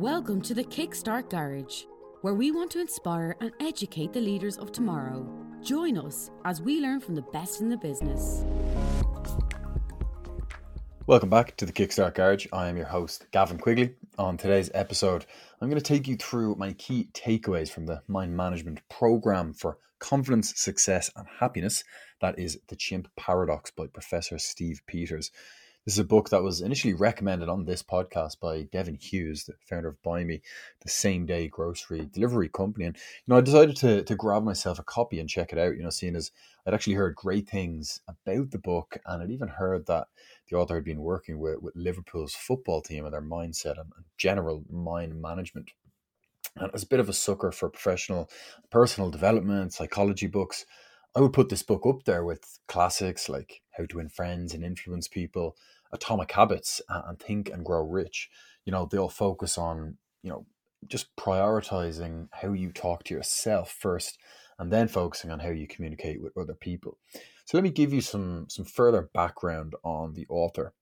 Welcome to the Kickstart Garage, where we want to inspire and educate the leaders of tomorrow. Join us as we learn from the best in the business. Welcome back to the Kickstart Garage. I am your host, Gavin Quigley. On today's episode, I'm going to take you through my key takeaways from the Mind Management Program for Confidence, Success, and Happiness. That is The Chimp Paradox by Professor Steve Peters. This is a book that was initially recommended on this podcast by Devin Hughes, the founder of Buymie, the same day grocery delivery company. And you know, I decided to to grab myself a copy and check it out. You know, seeing as I'd actually heard great things about the book, and I'd even heard that the author had been working with, with Liverpool's football team and their mindset and, and general mind management. And as a bit of a sucker for professional, personal development, psychology books, I would put this book up there with classics like How to Win Friends and Influence People, Atomic Habits, and Think and Grow Rich. You know, they all focus on, you know, just prioritizing how you talk to yourself first and then focusing on how you communicate with other people. So let me give you some some further background on the author.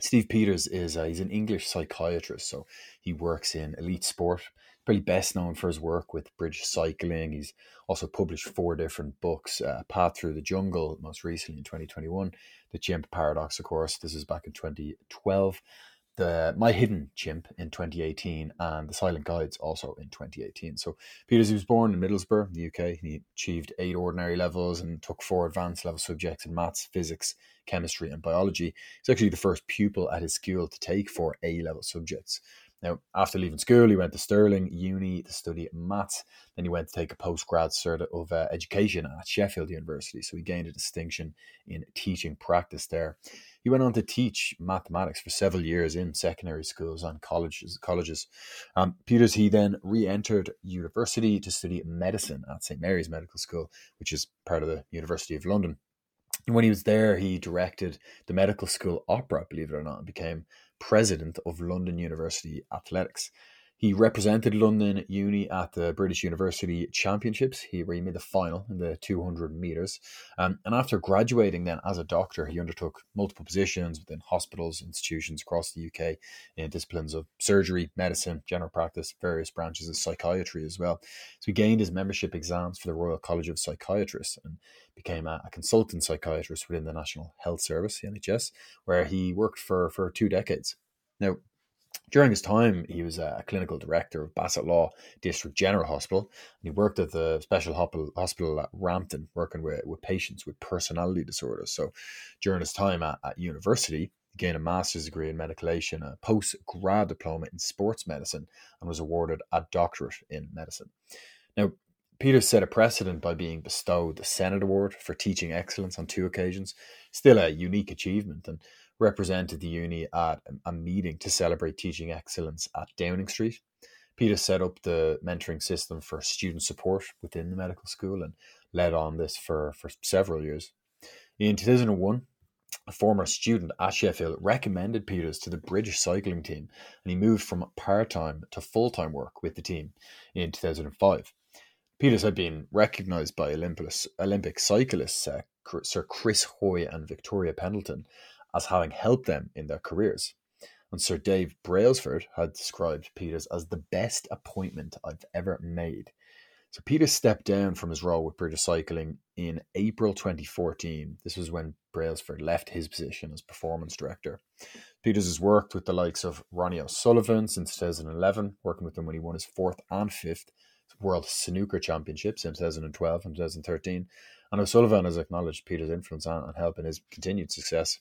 Steve Peters is he's an English psychiatrist, so he works in elite sport, probably best known for his work with British cycling. He's also published four different books uh, Path Through the Jungle, most recently in 2021, The Chimp Paradox, of course, this is back in 2012, the My Hidden Chimp in 2018, and The Silent Guides also in 2018. So Peters he was born in Middlesbrough, the UK. He achieved eight ordinary levels and took four advanced level subjects in maths, physics, chemistry, and biology. He's actually the first pupil at his school to take four A level subjects. Now, after leaving school, he went to Stirling Uni to study maths. Then he went to take a postgrad cert of uh, education at Sheffield University. So he gained a distinction in teaching practice there. He went on to teach mathematics for several years in secondary schools and colleges. Colleges. Um, Peters he then re-entered university to study medicine at St Mary's Medical School, which is part of the University of London. And when he was there, he directed the medical school opera, believe it or not, and became president of London University Athletics. He represented London Uni at the British University Championships. He made the final in the 200 metres. Um, and after graduating then as a doctor, he undertook multiple positions within hospitals, institutions across the UK in disciplines of surgery, medicine, general practice, various branches of psychiatry as well. So he gained his membership exams for the Royal College of Psychiatrists and became a, a consultant psychiatrist within the National Health Service, the NHS, where he worked for, for two decades. Now, during his time, he was a clinical director of Bassetlaw District General Hospital, and he worked at the special hospital at Rampton, working with, with patients with personality disorders. So, during his time at, at university, he gained a master's degree in medication, a post grad diploma in sports medicine, and was awarded a doctorate in medicine. Now, Peter set a precedent by being bestowed the Senate Award for teaching excellence on two occasions, still a unique achievement. And represented the uni at a meeting to celebrate teaching excellence at Downing Street. Peter set up the mentoring system for student support within the medical school and led on this for, for several years. In 2001, a former student at Sheffield recommended Peters to the British cycling team, and he moved from part time to full time work with the team in 2005. Peters had been recognised by Olympic, Olympic cyclists uh, Sir Chris Hoy and Victoria Pendleton as having helped them in their careers. And Sir Dave Brailsford had described Peters as the best appointment I've ever made. So Peters stepped down from his role with British Cycling in April 2014. This was when Brailsford left his position as performance director. Peters has worked with the likes of Ronnie O'Sullivan since 2011, working with him when he won his fourth and fifth World Snooker Championships in 2012 and 2013. And O'Sullivan has acknowledged Peters' influence and help in his continued success.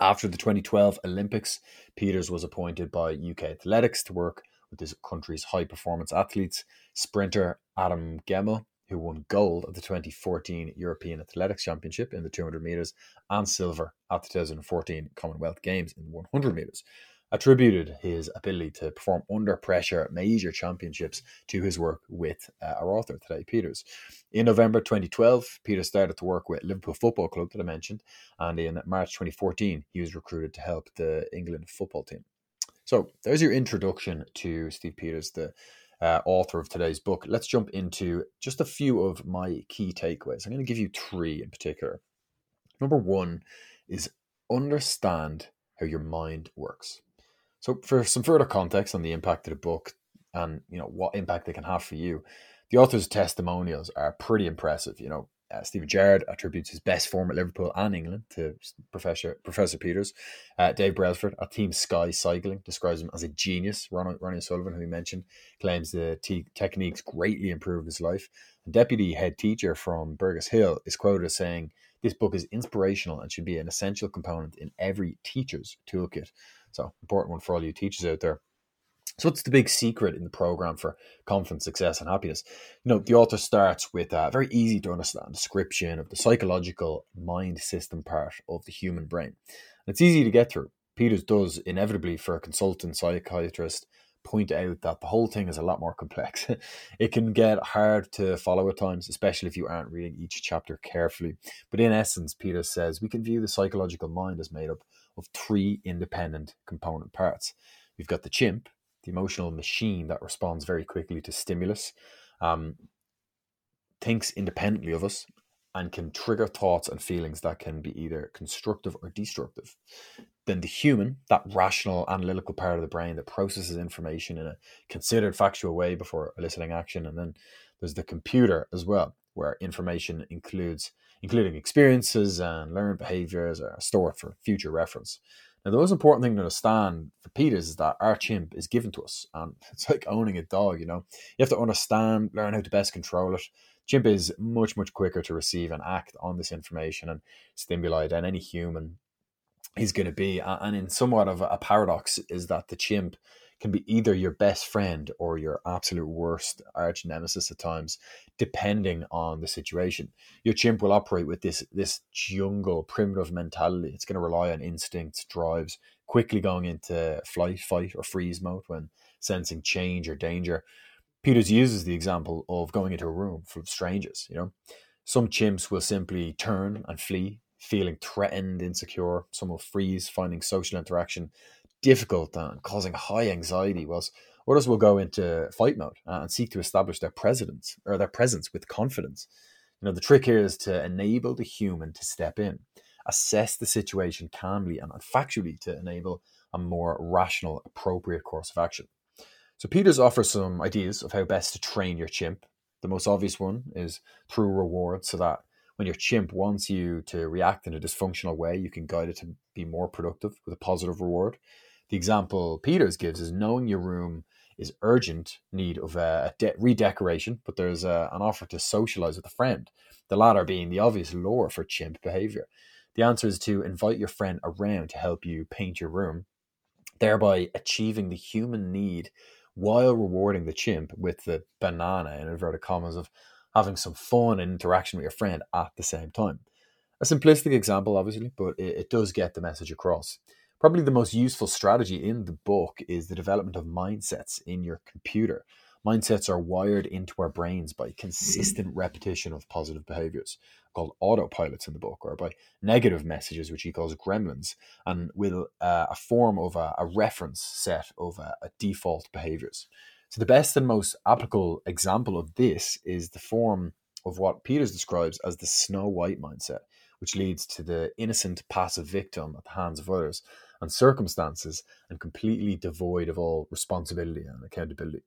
After the 2012 Olympics, Peters was appointed by UK Athletics to work with his country's high performance athletes. Sprinter Adam Gemili, who won gold at the 2014 European Athletics Championship in the 200 metres and silver at the 2014 Commonwealth Games in 100 metres attributed his ability to perform under pressure at major championships to his work with uh, our author today, Peters. In November 2012, Peters started to work with Liverpool Football Club that I mentioned, and in March 2014, he was recruited to help the England football team. So there's your introduction to Steve Peters, the uh, author of today's book. Let's jump into just a few of my key takeaways. I'm going to give you three in particular. Number one is understand how your mind works. So, for some further context on the impact of the book and you know what impact they can have for you, the author's testimonials are pretty impressive. You know, uh, Steven Gerrard attributes his best form at Liverpool and England to Professor Professor Peters. Uh, Dave Brailsford at Team Sky Cycling describes him as a genius. Ronnie, Ronnie O'Sullivan, who we mentioned, claims the techniques greatly improved his life. And deputy head teacher from Burgess Hill is quoted as saying, "This book is inspirational and should be an essential component in every teacher's toolkit." So important one for all you teachers out there. So, what's the big secret in the program for confidence, success, and happiness? You know, the author starts with a very easy to understand description of the psychological mind system part of the human brain. It's easy to get through. Peters does inevitably, for a consultant psychiatrist, point out that the whole thing is a lot more complex. it can get hard to follow at times, especially if you aren't reading each chapter carefully. But in essence, Peters says we can view the psychological mind as made up of three independent component parts. We've got the chimp, the emotional machine that responds very quickly to stimulus, um, thinks independently of us, and can trigger thoughts and feelings that can be either constructive or destructive. Then the human, that rational, analytical part of the brain that processes information in a considered, factual way before eliciting action. And then there's the computer as well, where information includes including experiences and learned behaviors are stored for future reference. Now, the most important thing to understand for Peters is that our chimp is given to us, and it's like owning a dog. You know, you have to understand, learn how to best control it. Chimp is much, much quicker to receive and act on this information and stimuli than any human is going to be. And in somewhat of a paradox, is that the chimp can be either your best friend or your absolute worst arch nemesis at times, depending on the situation. Your chimp will operate with this this jungle primitive mentality. It's going to rely on instincts, drives, quickly going into flight, fight, or freeze mode when sensing change or danger. Peters uses the example of going into a room full of strangers. You know, some chimps will simply turn and flee, feeling threatened, insecure. Some will freeze, finding social interaction difficult and causing high anxiety, whilst others will go into fight mode uh, and seek to establish their presence or their presence with confidence. You know, the trick here is to enable the human to step in, assess the situation calmly and factually to enable a more rational, appropriate course of action. So Peters offers some ideas of how best to train your chimp. The most obvious one is through reward, so that when your chimp wants you to react in a dysfunctional way, you can guide it to be more productive with a positive reward. The example Peters gives is knowing your room is urgent need of a de- redecoration, but there's a, an offer to socialize with a friend. The latter being the obvious lure for chimp behavior. The answer is to invite your friend around to help you paint your room, thereby achieving the human need while rewarding the chimp with the banana in inverted commas of having some fun and interaction with your friend at the same time. A simplistic example, obviously, but it, it does get the message across. Probably the most useful strategy in the book is the development of mindsets in your computer. Mindsets are wired into our brains by consistent repetition of positive behaviors, called autopilots in the book, or by negative messages, which he calls gremlins, and with uh, a form of a, a reference set of a, a default behaviors. So, the best and most applicable example of this is the form of what Peters describes as the Snow White mindset, which leads to the innocent passive victim at the hands of others and circumstances and completely devoid of all responsibility and accountability.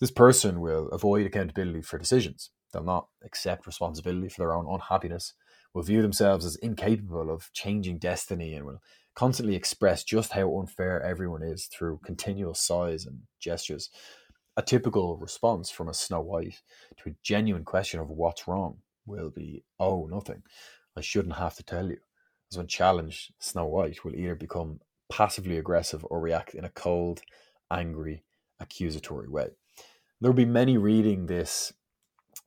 This person will avoid accountability for decisions. They'll not accept responsibility for their own unhappiness, will view themselves as incapable of changing destiny, and will constantly express just how unfair everyone is through continual sighs and gestures. A typical response from a Snow White to a genuine question of what's wrong will be, oh, nothing. I shouldn't have to tell you is when challenged, Snow White will either become passively aggressive or react in a cold, angry, accusatory way. There will be many reading this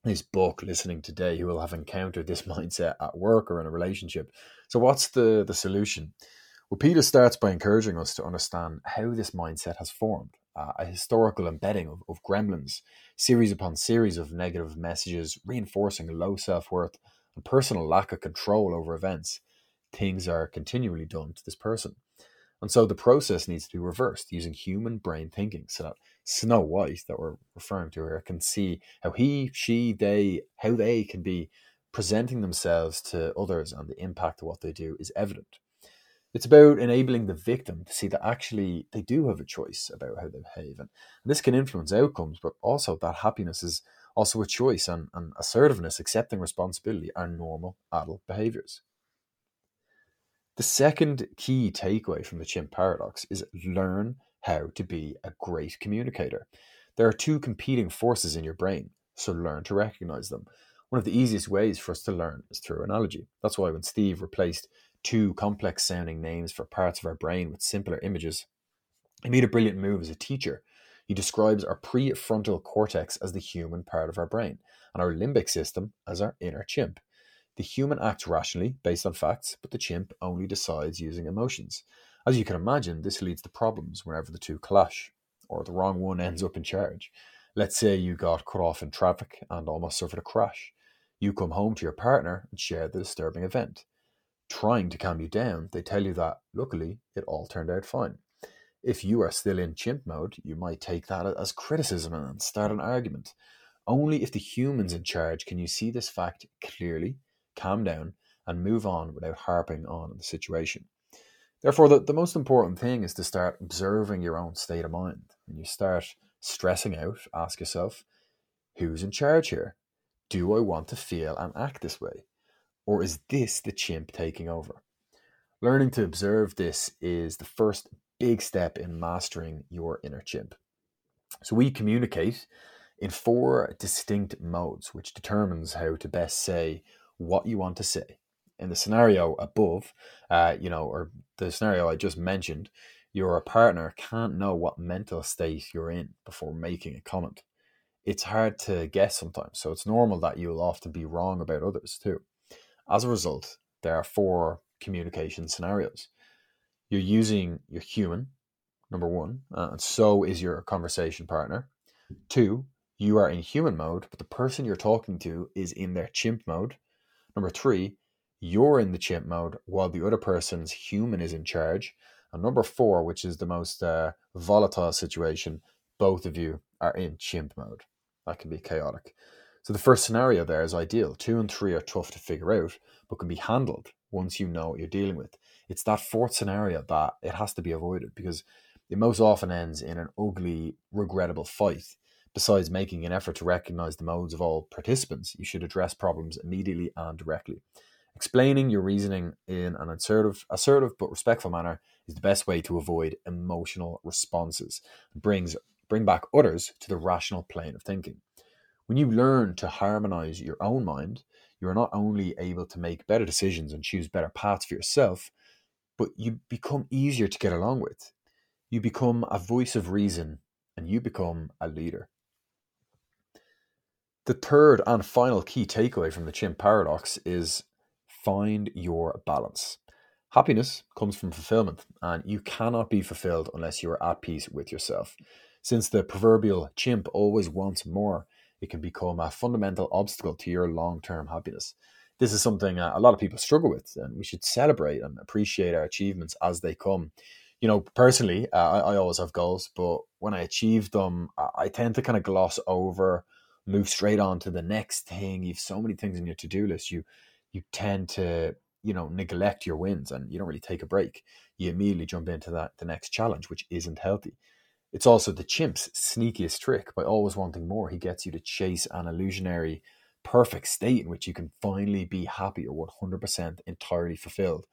this book, listening today, who will have encountered this mindset at work or in a relationship. So, what's the the solution? Well, Peter starts by encouraging us to understand how this mindset has formed. Uh, a historical embedding of, of gremlins, series upon series of negative messages reinforcing low self worth and personal lack of control over events things are continually done to this person. And so the process needs to be reversed using human brain thinking so that Snow White, that we're referring to here, can see how he, she, they, how they can be presenting themselves to others and the impact of what they do is evident. It's about enabling the victim to see that actually they do have a choice about how they behave. And this can influence outcomes, but also that happiness is also a choice, and, and assertiveness, accepting responsibility are normal adult behaviors. The second key takeaway from the chimp paradox is learn how to be a great communicator. There are two competing forces in your brain, so learn to recognize them. One of the easiest ways for us to learn is through analogy. That's why when Steve replaced two complex sounding names for parts of our brain with simpler images. He made a brilliant move as a teacher. He describes our prefrontal cortex as the human part of our brain and our limbic system as our inner chimp. The human acts rationally based on facts, but the chimp only decides using emotions. As you can imagine, this leads to problems whenever the two clash, or the wrong one ends up in charge. Let's say you got cut off in traffic and almost suffered a crash. You come home to your partner and share the disturbing event trying to calm you down, they tell you that luckily it all turned out fine. If you are still in chimp mode, you might take that as criticism and start an argument. Only if the human's in charge can you see this fact clearly, calm down, and move on without harping on the situation. Therefore, the, the most important thing is to start observing your own state of mind. When you start stressing out, ask yourself, who's in charge here? Do I want to feel and act this way? Or is this the chimp taking over? Learning to observe this is the first big step in mastering your inner chimp. So we communicate in four distinct modes, which determines how to best say what you want to say. In the scenario above, uh, you know, or the scenario I just mentioned, your partner can't know what mental state you're in before making a comment. It's hard to guess sometimes, so it's normal that you'll often be wrong about others too. As a result, there are four communication scenarios. You're using your human, number one, uh, and so is your conversation partner. Two, you are in human mode, but the person you're talking to is in their chimp mode. Number three, you're in the chimp mode while the other person's human is in charge. And number four, which is the most uh, volatile situation, both of you are in chimp mode. That can be chaotic. So the first scenario there is ideal. Two and three are tough to figure out, but can be handled once you know what you're dealing with. It's that fourth scenario that it has to be avoided because it most often ends in an ugly, regrettable fight. Besides making an effort to recognize the modes of all participants, you should address problems immediately and directly. Explaining your reasoning in an assertive, assertive but respectful manner is the best way to avoid emotional responses. It brings bring back others to the rational plane of thinking. When you learn to harmonize your own mind, you're not only able to make better decisions and choose better paths for yourself, but you become easier to get along with. You become a voice of reason and you become a leader. The third and final key takeaway from the chimp paradox is find your balance. Happiness comes from fulfillment, and you cannot be fulfilled unless you are at peace with yourself. Since the proverbial chimp always wants more, it can become a fundamental obstacle to your long term happiness. This is something uh, a lot of people struggle with, and we should celebrate and appreciate our achievements as they come. You know, personally, uh, I, I, always have goals, but when I achieve them, I, I tend to kind of gloss over, move straight on to the next thing. You've so many things in your to do list. You you tend to you know neglect your wins, and you don't really take a break. You immediately jump into that the next challenge, which isn't healthy. It's also the chimp's sneakiest trick. By always wanting more, he gets you to chase an illusionary perfect state in which you can finally be happy or 100% entirely fulfilled.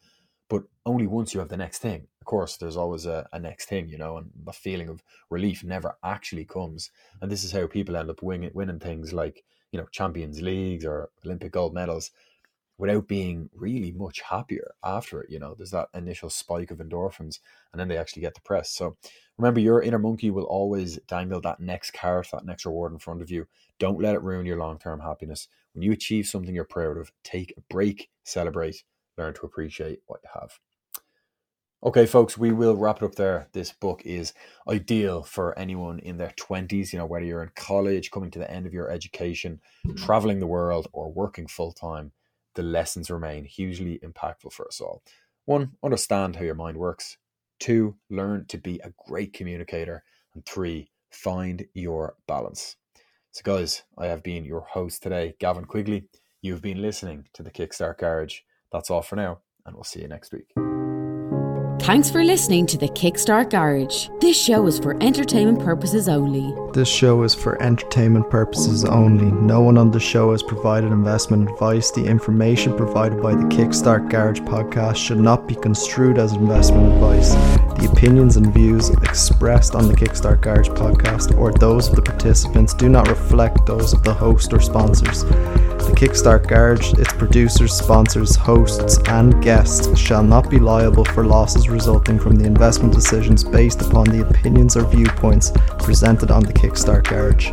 But only once you have the next thing. Of course, there's always a, a next thing, you know, and the feeling of relief never actually comes. And this is how people end up winning, winning things like, you know, Champions Leagues or Olympic gold medals without being really much happier after it. You know, there's that initial spike of endorphins, and then they actually get depressed. So remember, your inner monkey will always dangle that next carrot, that next reward in front of you. Don't let it ruin your long term happiness. When you achieve something you're proud of, take a break, celebrate, learn to appreciate what you have. Okay, folks, we will wrap it up there. This book is ideal for anyone in their 20s, you know, whether you're in college, coming to the end of your education, traveling the world, or working full time the lessons remain hugely impactful for us all. One, understand how your mind works. Two, learn to be a great communicator. And three, find your balance. So, guys, I have been your host today, Gavin Quigley. You've been listening to the Kickstart Garage. That's all for now, and we'll see you next week. Thanks for listening to the Kickstart Garage. This show is for entertainment purposes only. This show is for entertainment purposes only. No one on the show has provided investment advice. The information provided by the Kickstart Garage podcast should not be construed as investment advice. The opinions and views expressed on the Kickstart Garage podcast or those of the participants do not reflect those of the host or sponsors. The Kickstart Garage, its producers, sponsors, hosts, and guests shall not be liable for losses resulting from the investment decisions based upon the opinions or viewpoints presented on the Kickstart Garage.